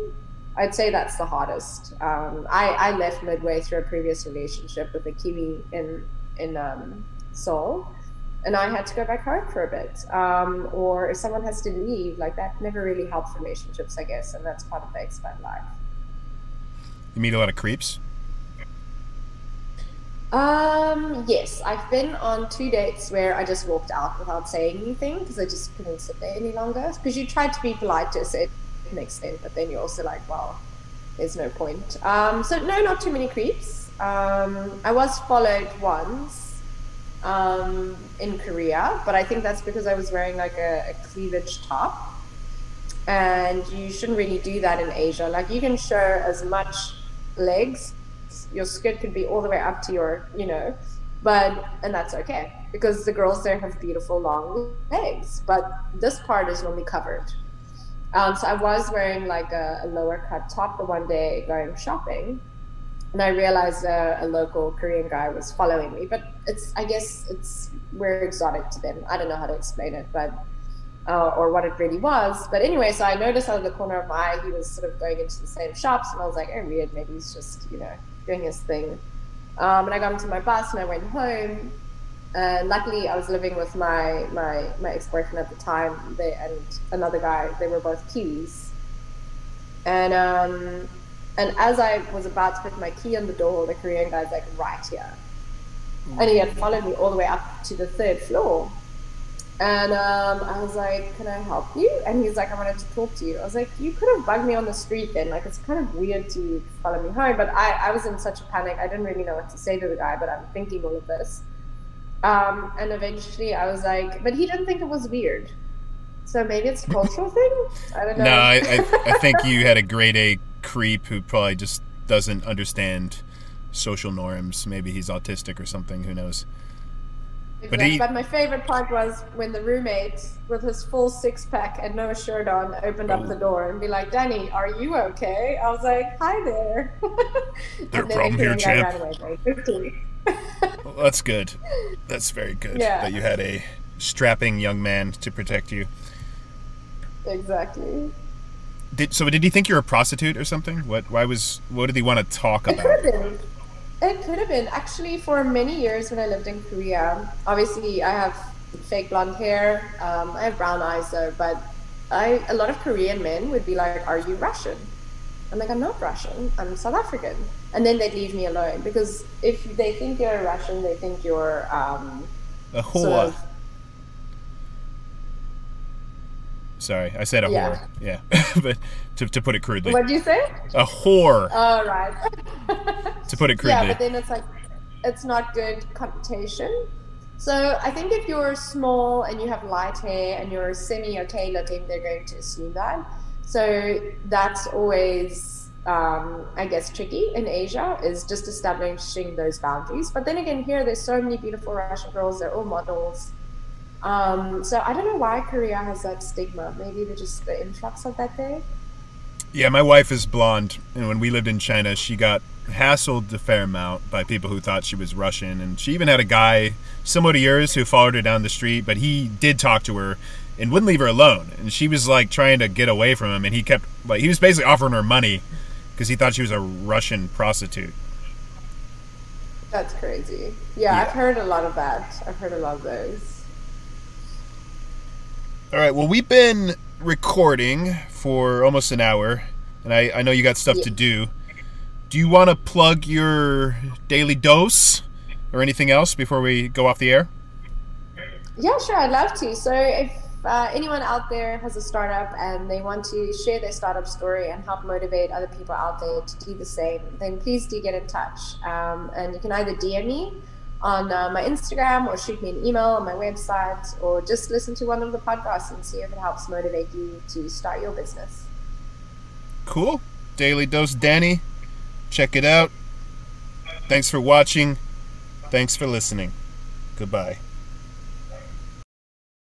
I'd say that's the hardest. Um, I, I left midway through a previous relationship with a Kiwi in in um, Seoul, and I had to go back home for a bit. Um, or if someone has to leave, like that never really helps relationships, I guess, and that's part of the expat life. You meet a lot of creeps. Um, yes, I've been on two dates where I just walked out without saying anything because I just couldn't sit there any longer. Because you tried to be polite to a certain extent, but then you're also like, well, there's no point. Um, so no, not too many creeps. Um, I was followed once um, in Korea, but I think that's because I was wearing like a, a cleavage top, and you shouldn't really do that in Asia. Like you can show as much legs your skirt could be all the way up to your, you know, but and that's okay because the girls there have beautiful long legs, but this part is normally covered. Um, so I was wearing like a, a lower cut top the one day going shopping, and I realized a, a local Korean guy was following me. But it's I guess it's we're exotic to them. I don't know how to explain it, but uh, or what it really was. But anyway, so I noticed out of the corner of my eye he was sort of going into the same shops, and I was like, oh weird, maybe he's just you know doing his thing. Um, and I got into my bus and I went home. And luckily, I was living with my my, my ex boyfriend at the time, they, and another guy. They were both Kiwis. And um, and as I was about to put my key on the door, the Korean guy's like right here, and he had followed me all the way up to the third floor. And um, I was like, "Can I help you?" And he's like, "I wanted to talk to you." I was like, "You could have bugged me on the street then. Like, it's kind of weird to follow me home." But I, I was in such a panic. I didn't really know what to say to the guy. But I'm thinking all of this. Um, and eventually, I was like, "But he didn't think it was weird." So maybe it's a cultural thing. I don't know. No, I, I, I think you had a grade A creep who probably just doesn't understand social norms. Maybe he's autistic or something. Who knows? But, But he- but my favorite part was when the roommate, with his full six pack and no shirt on, opened up oh. the Oh. door and be like, "Danny, are you okay?" I was like, "Hi there." There a And problem here, champ? ran away very quickly. Well, that's good. That's very good Yeah. that you had a strapping young man to protect you. exactly. Did so? Did he think you're a prostitute or something? What? Why was? What did he want to talk about? Could have been. It could have been. Actually, for many years when I lived in Korea, obviously I have fake blonde hair. Um, I have brown eyes though, but I a lot of Korean men would be like, "Are you Russian?" I'm like, "I'm not Russian. I'm South African." And then they'd leave me alone because if they think you're Russian, they think you're um, A sort whore. of Sorry, I said a Yeah. whore. Yeah, but to, to put it crudely, what do you say? a whore. Oh, right. to put it yeah, but then it's like it's not good computation. So I think if you're small and you have light hair and you're semi okay looking, they're going to assume that. So that's always, um, I guess, tricky in Asia is just establishing those boundaries. But then again, here there's so many beautiful Russian girls. They're all models. Um, so I don't know why Korea has that stigma. Maybe they're just the influx of that there. Yeah, my wife is blonde, and when we lived in China, she got hassled a fair amount by people who thought she was Russian, and she even had a guy similar to yours who followed her down the street, but he did talk to her and wouldn't leave her alone, and she was like trying to get away from him, and he kept like he was basically offering her money because he thought she was a Russian prostitute. That's crazy. Yeah, Yeah. I've heard a lot of that. I've heard a lot of those. All right, well, we've been recording for almost an hour, and I, I know you got stuff to do. Do you want to plug your daily dose or anything else before we go off the air? Yeah, sure, I'd love to. So if uh, anyone out there has a startup and they want to share their startup story and help motivate other people out there to do the same, then please do get in touch. Um, and you can either DM me on uh, my Instagram or shoot me an email on my website or just listen to one of the podcasts and see if it helps motivate you to start your business. Cool. Daily Dose Danny. Check it out. Thanks for watching. Thanks for listening. Goodbye.